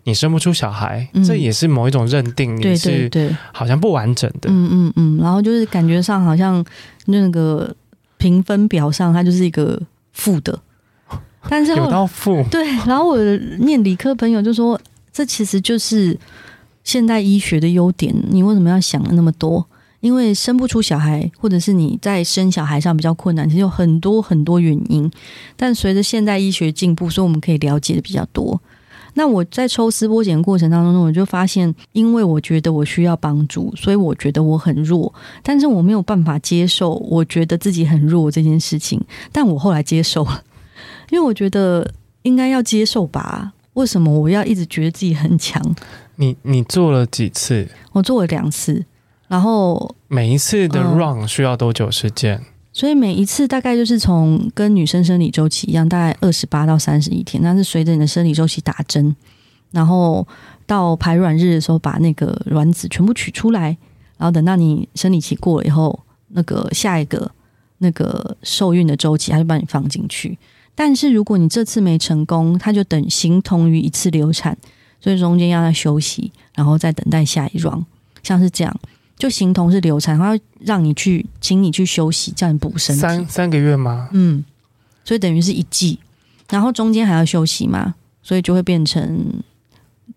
你生不出小孩，嗯、这也是某一种认定，你是对，好像不完整的，嗯嗯嗯，然后就是感觉上好像那个评分表上，它就是一个负的。但是有到负对，然后我的念理科朋友就说，这其实就是现代医学的优点。你为什么要想了那么多？因为生不出小孩，或者是你在生小孩上比较困难，其实有很多很多原因。但随着现代医学进步，所以我们可以了解的比较多。那我在抽丝剥茧的过程当中，我就发现，因为我觉得我需要帮助，所以我觉得我很弱，但是我没有办法接受我觉得自己很弱这件事情。但我后来接受了。因为我觉得应该要接受吧？为什么我要一直觉得自己很强？你你做了几次？我做了两次，然后每一次的 run 需要多久时间？嗯，所以每一次大概就是从跟女生生理周期一样，大概二十八到三十一天。那是随着你的生理周期打针，然后到排卵日的时候，把那个卵子全部取出来，然后等到你生理期过了以后，那个下一个那个受孕的周期，他就把你放进去。但是如果你这次没成功，它就等形同于一次流产，所以中间要他休息，然后再等待下一 run，像是这样，就形同是流产，它会让你去，请你去休息，叫你补身体。三三个月吗？嗯，所以等于是一季，然后中间还要休息嘛，所以就会变成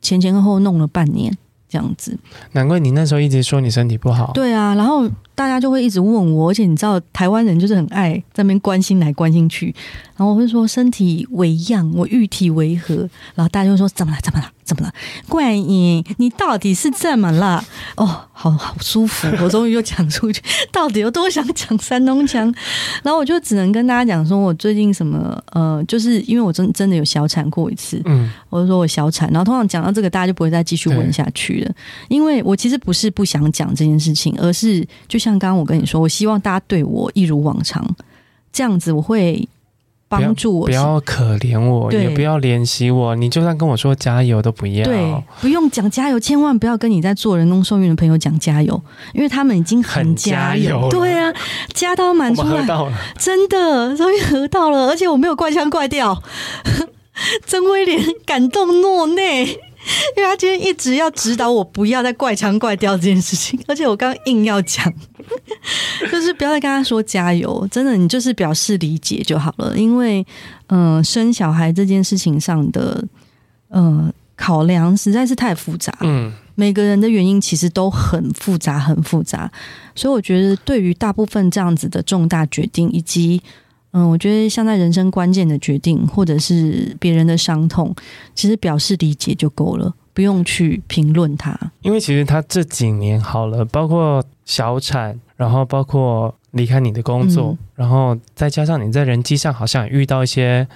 前前后后弄了半年这样子。难怪你那时候一直说你身体不好。对啊，然后。大家就会一直问我，而且你知道台湾人就是很爱在那边关心来关心去，然后我会说身体为恙，我玉体为何？然后大家就会说怎么了？怎么了？怎么了？冠英，你到底是怎么了？哦，好好舒服，我终于又讲出去，到底有多想讲山东腔？然后我就只能跟大家讲说，我最近什么呃，就是因为我真真的有小产过一次，嗯，我就说我小产，然后通常讲到这个，大家就不会再继续问下去了，因为我其实不是不想讲这件事情，而是就像。像刚刚我跟你说，我希望大家对我一如往常，这样子我会帮助我。不要，不要可怜我，也不要怜惜我。你就算跟我说加油都不要，对，不用讲加油，千万不要跟你在做人工受孕的朋友讲加油，因为他们已经很加油。加油对啊，加到满出来，真的终于合到了，而且我没有怪腔怪调，曾威廉感动落泪。因为他今天一直要指导我不要再怪腔怪调这件事情，而且我刚刚硬要讲，就是不要再跟他说加油，真的，你就是表示理解就好了。因为，嗯、呃，生小孩这件事情上的，呃，考量实在是太复杂，嗯，每个人的原因其实都很复杂，很复杂，所以我觉得对于大部分这样子的重大决定以及。嗯，我觉得像在人生关键的决定，或者是别人的伤痛，其实表示理解就够了，不用去评论他。因为其实他这几年好了，包括小产，然后包括离开你的工作，嗯、然后再加上你在人际上好像也遇到一些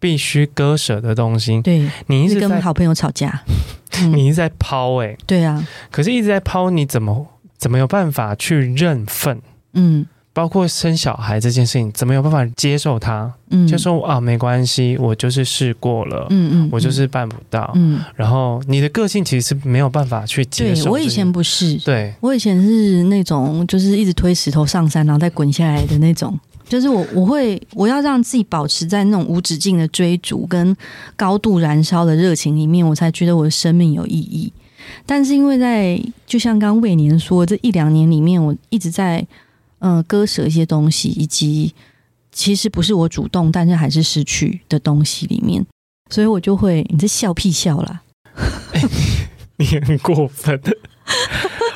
必须割舍的东西。对，你一直跟好朋友吵架，你一直在抛哎、欸，对啊，可是一直在抛，你怎么怎么有办法去认份？嗯。包括生小孩这件事情，怎么有办法接受他？嗯，就说啊，没关系，我就是试过了，嗯嗯，我就是办不到，嗯。然后你的个性其实是没有办法去接受。对，我以前不是，对，我以前是那种就是一直推石头上山，然后再滚下来的那种。就是我我会我要让自己保持在那种无止境的追逐跟高度燃烧的热情里面，我才觉得我的生命有意义。但是因为在就像刚刚魏年说，这一两年里面，我一直在。嗯，割舍一些东西，以及其实不是我主动，但是还是失去的东西里面，所以我就会，你这笑屁笑啦，欸、你很过分。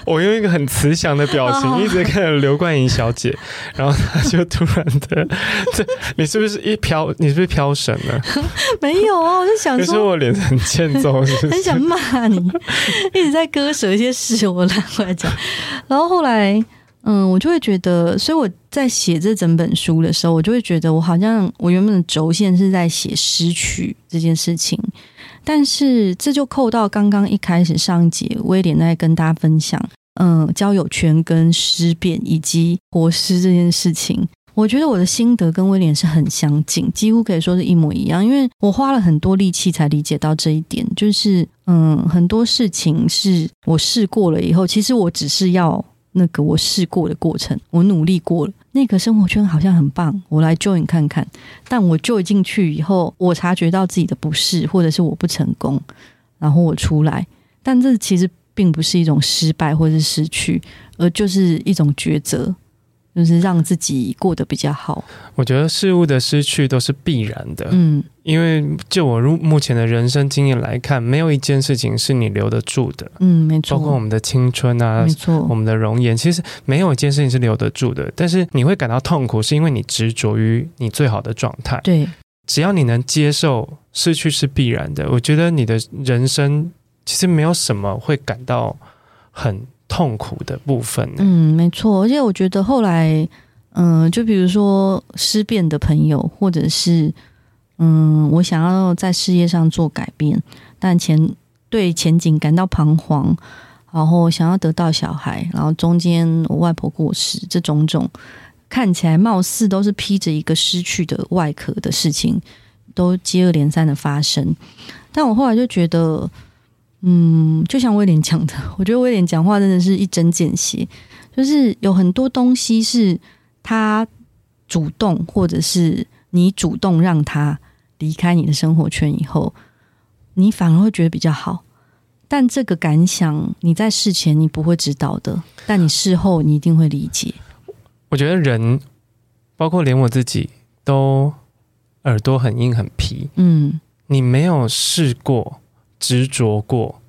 我用一个很慈祥的表情一直看着刘冠莹小姐，然后她就突然的，这你是不是一飘？你是不是飘神了？没有啊，我就想说，可是我脸很欠揍？很想骂你，一直在割舍一些事，我来回来讲，然后后来。嗯，我就会觉得，所以我在写这整本书的时候，我就会觉得，我好像我原本的轴线是在写失去这件事情，但是这就扣到刚刚一开始上一节威廉在跟大家分享，嗯，交友圈跟尸变以及活尸这件事情，我觉得我的心得跟威廉是很相近，几乎可以说是一模一样，因为我花了很多力气才理解到这一点，就是嗯，很多事情是我试过了以后，其实我只是要。那个我试过的过程，我努力过了。那个生活圈好像很棒，我来 join 看看。但我 join 进去以后，我察觉到自己的不适，或者是我不成功，然后我出来。但这其实并不是一种失败或者是失去，而就是一种抉择。就是让自己过得比较好。我觉得事物的失去都是必然的，嗯，因为就我入目前的人生经验来看，没有一件事情是你留得住的，嗯，没错。包括我们的青春啊，没错，我们的容颜，其实没有一件事情是留得住的。但是你会感到痛苦，是因为你执着于你最好的状态。对，只要你能接受失去是必然的，我觉得你的人生其实没有什么会感到很。痛苦的部分，嗯，没错，而且我觉得后来，嗯、就比如说失变的朋友，或者是，嗯，我想要在事业上做改变，但前对前景感到彷徨，然后想要得到小孩，然后中间我外婆过世，这种种看起来貌似都是披着一个失去的外壳的事情，都接二连三的发生，但我后来就觉得。嗯，就像威廉讲的，我觉得威廉讲话真的是一针见血，就是有很多东西是他主动，或者是你主动让他离开你的生活圈以后，你反而会觉得比较好。但这个感想你在事前你不会知道的，但你事后你一定会理解。我觉得人，包括连我自己，都耳朵很硬很皮。嗯，你没有试过。执着过，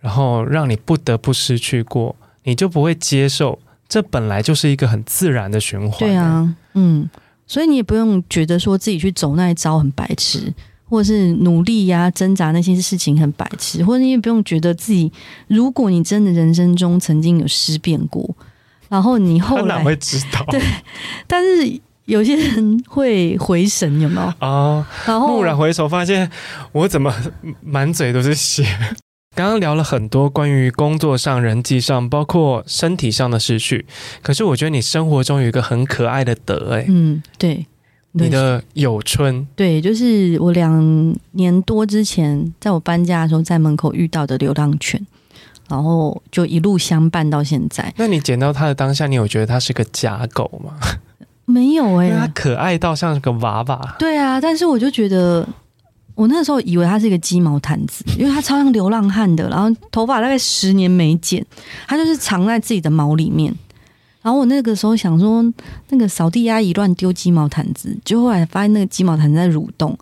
然后让你不得不失去过，你就不会接受。这本来就是一个很自然的循环。对啊，嗯，所以你也不用觉得说自己去走那一招很白痴，或者是努力呀、啊、挣扎那些事情很白痴，或者你也不用觉得自己，如果你真的人生中曾经有失变过，然后你后来哪会知道？对，但是。有些人会回神，有没有？哦，然后蓦然回首，发现我怎么满嘴都是血。刚刚聊了很多关于工作上、人际上，包括身体上的失去。可是我觉得你生活中有一个很可爱的德，哎，嗯，对，你的有春，对，就是我两年多之前，在我搬家的时候，在门口遇到的流浪犬，然后就一路相伴到现在。那你捡到它的当下，你有觉得它是个假狗吗？没有哎、欸，它可爱到像个娃娃。对啊，但是我就觉得，我那时候以为他是一个鸡毛毯子，因为他超像流浪汉的，然后头发大概十年没剪，他就是藏在自己的毛里面。然后我那个时候想说，那个扫地阿姨乱丢鸡毛毯子，就后来发现那个鸡毛毯子在蠕动。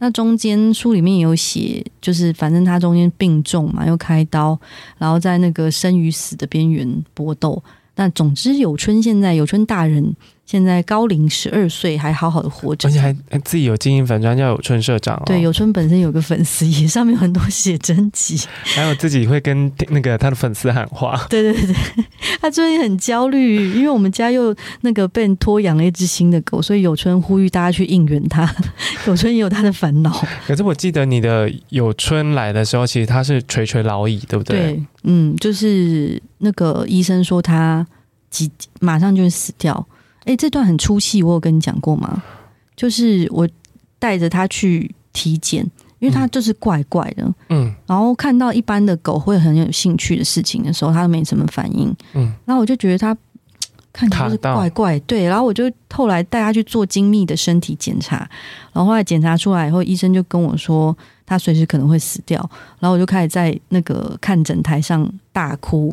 那中间书里面也有写，就是反正他中间病重嘛，又开刀，然后在那个生与死的边缘搏斗。那总之，有春现在有春大人。现在高龄十二岁，还好好的活着，而且还自己有经营粉专叫有春社长哦。对，有春本身有个粉丝也，上面有很多写真集，还有自己会跟那个他的粉丝喊话。对对对，他最近很焦虑，因为我们家又那个被托养了一只新的狗，所以有春呼吁大家去应援他。有春也有他的烦恼。可是我记得你的有春来的时候，其实他是垂垂老矣，对不对？对，嗯，就是那个医生说他几马上就会死掉。哎，这段很出戏，我有跟你讲过吗？就是我带着他去体检，因为他就是怪怪的，嗯，然后看到一般的狗会很有兴趣的事情的时候，他都没什么反应，嗯，然后我就觉得他看起来就是怪怪，对，然后我就后来带他去做精密的身体检查，然后后来检查出来以后，医生就跟我说他随时可能会死掉，然后我就开始在那个看诊台上大哭，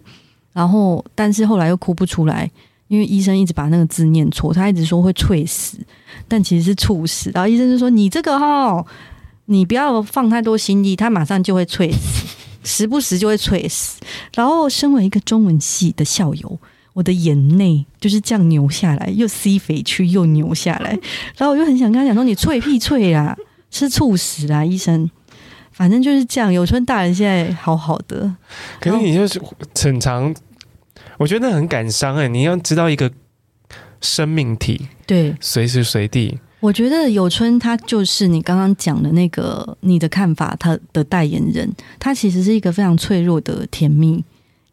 然后但是后来又哭不出来。因为医生一直把那个字念错，他一直说会猝死，但其实是猝死。然后医生就说：“你这个哈，你不要放太多心力，他马上就会猝死，时不时就会猝死。”然后，身为一个中文系的校友，我的眼泪就是这样流下来，又吸肥去，又流下来。然后我就很想跟他讲说：“你脆屁脆啊，是猝死啊，医生。”反正就是这样。有春大人现在好好的，可是你就是很常。我觉得很感伤哎！你要知道一个生命体，对，随时随地。我觉得有春他就是你刚刚讲的那个你的看法，他的代言人，他其实是一个非常脆弱的甜蜜，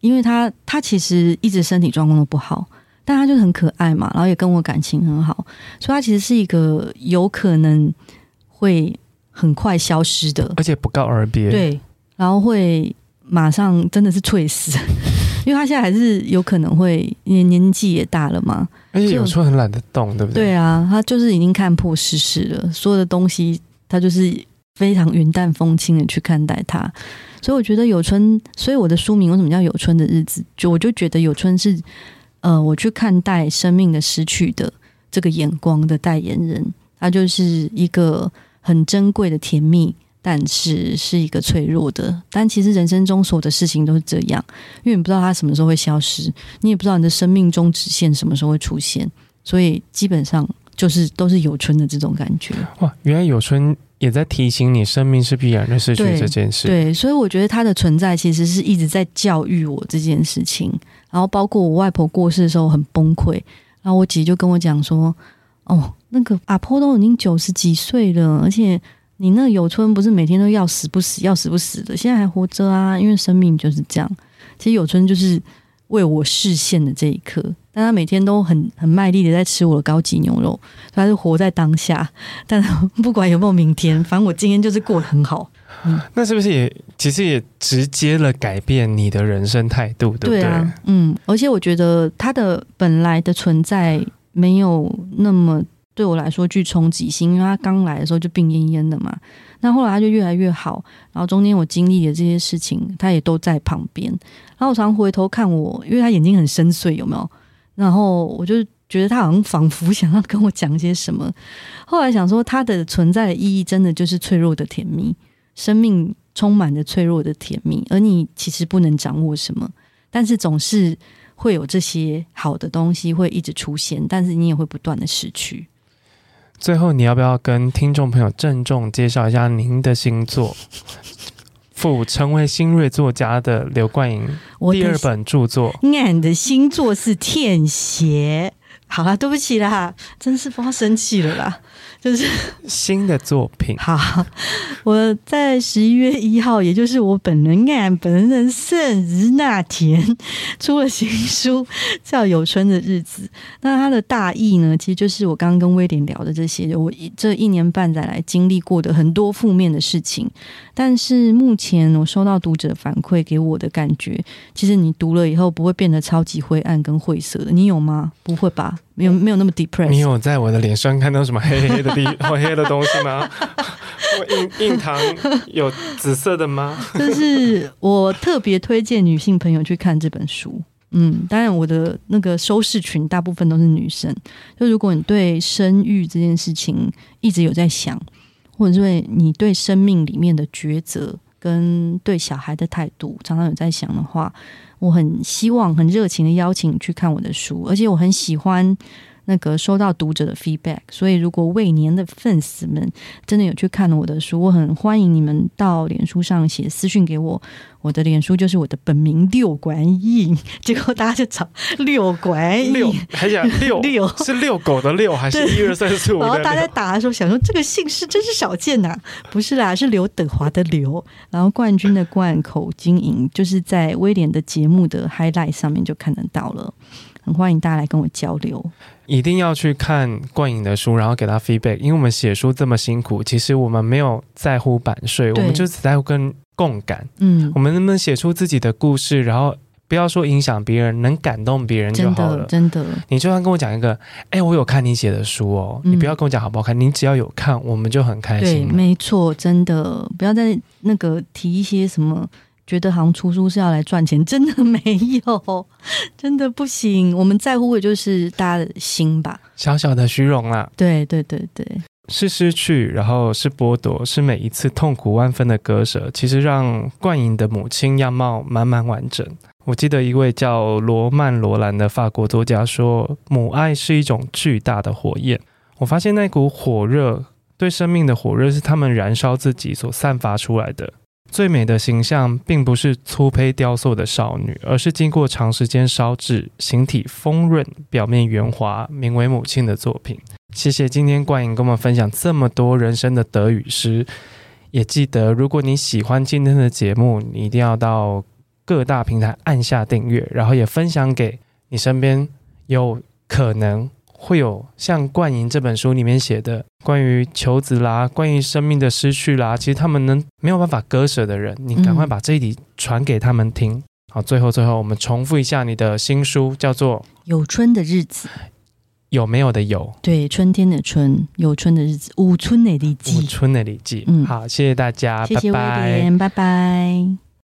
因为他他其实一直身体状况都不好，但他就很可爱嘛，然后也跟我感情很好，所以他其实是一个有可能会很快消失的，而且不告而别。对，然后会马上真的是猝死。因为他现在还是有可能会，年年纪也大了嘛，而且有时候很懒得动，对不对？对啊，他就是已经看破世事了，所有的东西他就是非常云淡风轻的去看待他，所以我觉得有春，所以我的书名为什么叫有春的日子？就我就觉得有春是，呃，我去看待生命的失去的这个眼光的代言人，他就是一个很珍贵的甜蜜。但是是一个脆弱的，但其实人生中所有的事情都是这样，因为你不知道它什么时候会消失，你也不知道你的生命中直线什么时候会出现，所以基本上就是都是有春的这种感觉。哇，原来有春也在提醒你，生命是必然的失去这件事。对，对，所以我觉得它的存在其实是一直在教育我这件事情。然后包括我外婆过世的时候很崩溃，然后我姐就跟我讲说：“哦，那个阿婆都已经九十几岁了，而且。”你那个有春不是每天都要死不死，要死不死的，现在还活着啊！因为生命就是这样。其实有春就是为我实现的这一刻，但他每天都很很卖力的在吃我的高级牛肉，他是活在当下。但不管有没有明天，反正我今天就是过得很好。嗯，那是不是也其实也直接了改变你的人生态度，对不对？对啊，嗯，而且我觉得他的本来的存在没有那么。对我来说具冲击性，因为他刚来的时候就病恹恹的嘛，那后来他就越来越好，然后中间我经历的这些事情，他也都在旁边。然后我常回头看我，因为他眼睛很深邃，有没有？然后我就觉得他好像仿佛 想要跟我讲些什么。后来想说，他的存在的意义真的就是脆弱的甜蜜，生命充满着脆弱的甜蜜，而你其实不能掌握什么，但是总是会有这些好的东西会一直出现，但是你也会不断的失去。最后，你要不要跟听众朋友郑重介绍一下您的星座？附成为新锐作家的刘冠莹第二本著作。俺的星座是《天蝎》。好了，对不起啦，真是不要生气了啦。就是新的作品。好，我在十一月一号，也就是我本人俺本人生日那天，出了新书，叫《有春的日子》。那它的大意呢，其实就是我刚刚跟威廉聊的这些，我这一年半载来经历过的很多负面的事情。但是目前我收到读者反馈给我的感觉，其实你读了以后不会变得超级灰暗跟晦涩的。你有吗？不会吧？没有没有那么 depressed。你有在我的脸上看到什么黑黑的地 黑黑的东西吗？我印印堂有紫色的吗？就是我特别推荐女性朋友去看这本书。嗯，当然我的那个收视群大部分都是女生。就如果你对生育这件事情一直有在想，或者是你对生命里面的抉择跟对小孩的态度常常有在想的话。我很希望很热情的邀请去看我的书，而且我很喜欢那个收到读者的 feedback，所以如果未年的粉丝们真的有去看了我的书，我很欢迎你们到脸书上写私讯给我。我的脸书就是我的本名六管印，结果大家就找廖冠吟，六还想 六六是遛狗的遛还是一二三四五？然后大家打的时候想说这个姓氏真是少见呐、啊，不是啦，是刘德华的刘，然后冠军的冠口经营，就是在威廉的节目的 highlight 上面就看得到了。很欢迎大家来跟我交流。一定要去看冠颖的书，然后给他 feedback，因为我们写书这么辛苦，其实我们没有在乎版税，我们就只在乎跟共感。嗯，我们能不能写出自己的故事，然后不要说影响别人，能感动别人就好了。真的，真的，你就算跟我讲一个，哎，我有看你写的书哦，嗯、你不要跟我讲好不好看，你只要有看，我们就很开心。对，没错，真的，不要再那个提一些什么。觉得好像出书是要来赚钱，真的没有，真的不行。我们在乎的就是大家的心吧，小小的虚荣啦。对对对对，是失去，然后是剥夺，是每一次痛苦万分的割舍。其实让冠颖的母亲样貌满满完整。我记得一位叫罗曼·罗兰的法国作家说：“母爱是一种巨大的火焰。”我发现那股火热，对生命的火热，是他们燃烧自己所散发出来的。最美的形象，并不是粗胚雕塑的少女，而是经过长时间烧制、形体丰润、表面圆滑、名为母亲的作品。谢谢今天冠颖跟我们分享这么多人生的得与失，也记得如果你喜欢今天的节目，你一定要到各大平台按下订阅，然后也分享给你身边有可能。会有像冠颖这本书里面写的关于求子啦，关于生命的失去啦，其实他们能没有办法割舍的人，你赶快把这一题传给他们听。嗯、好，最后最后我们重复一下你的新书，叫做《有春的日子》，有没有的有？对，春天的春，有春的日子，五春的日记，五春的日记。嗯，好，谢谢大家，谢谢威廉，拜拜。拜拜。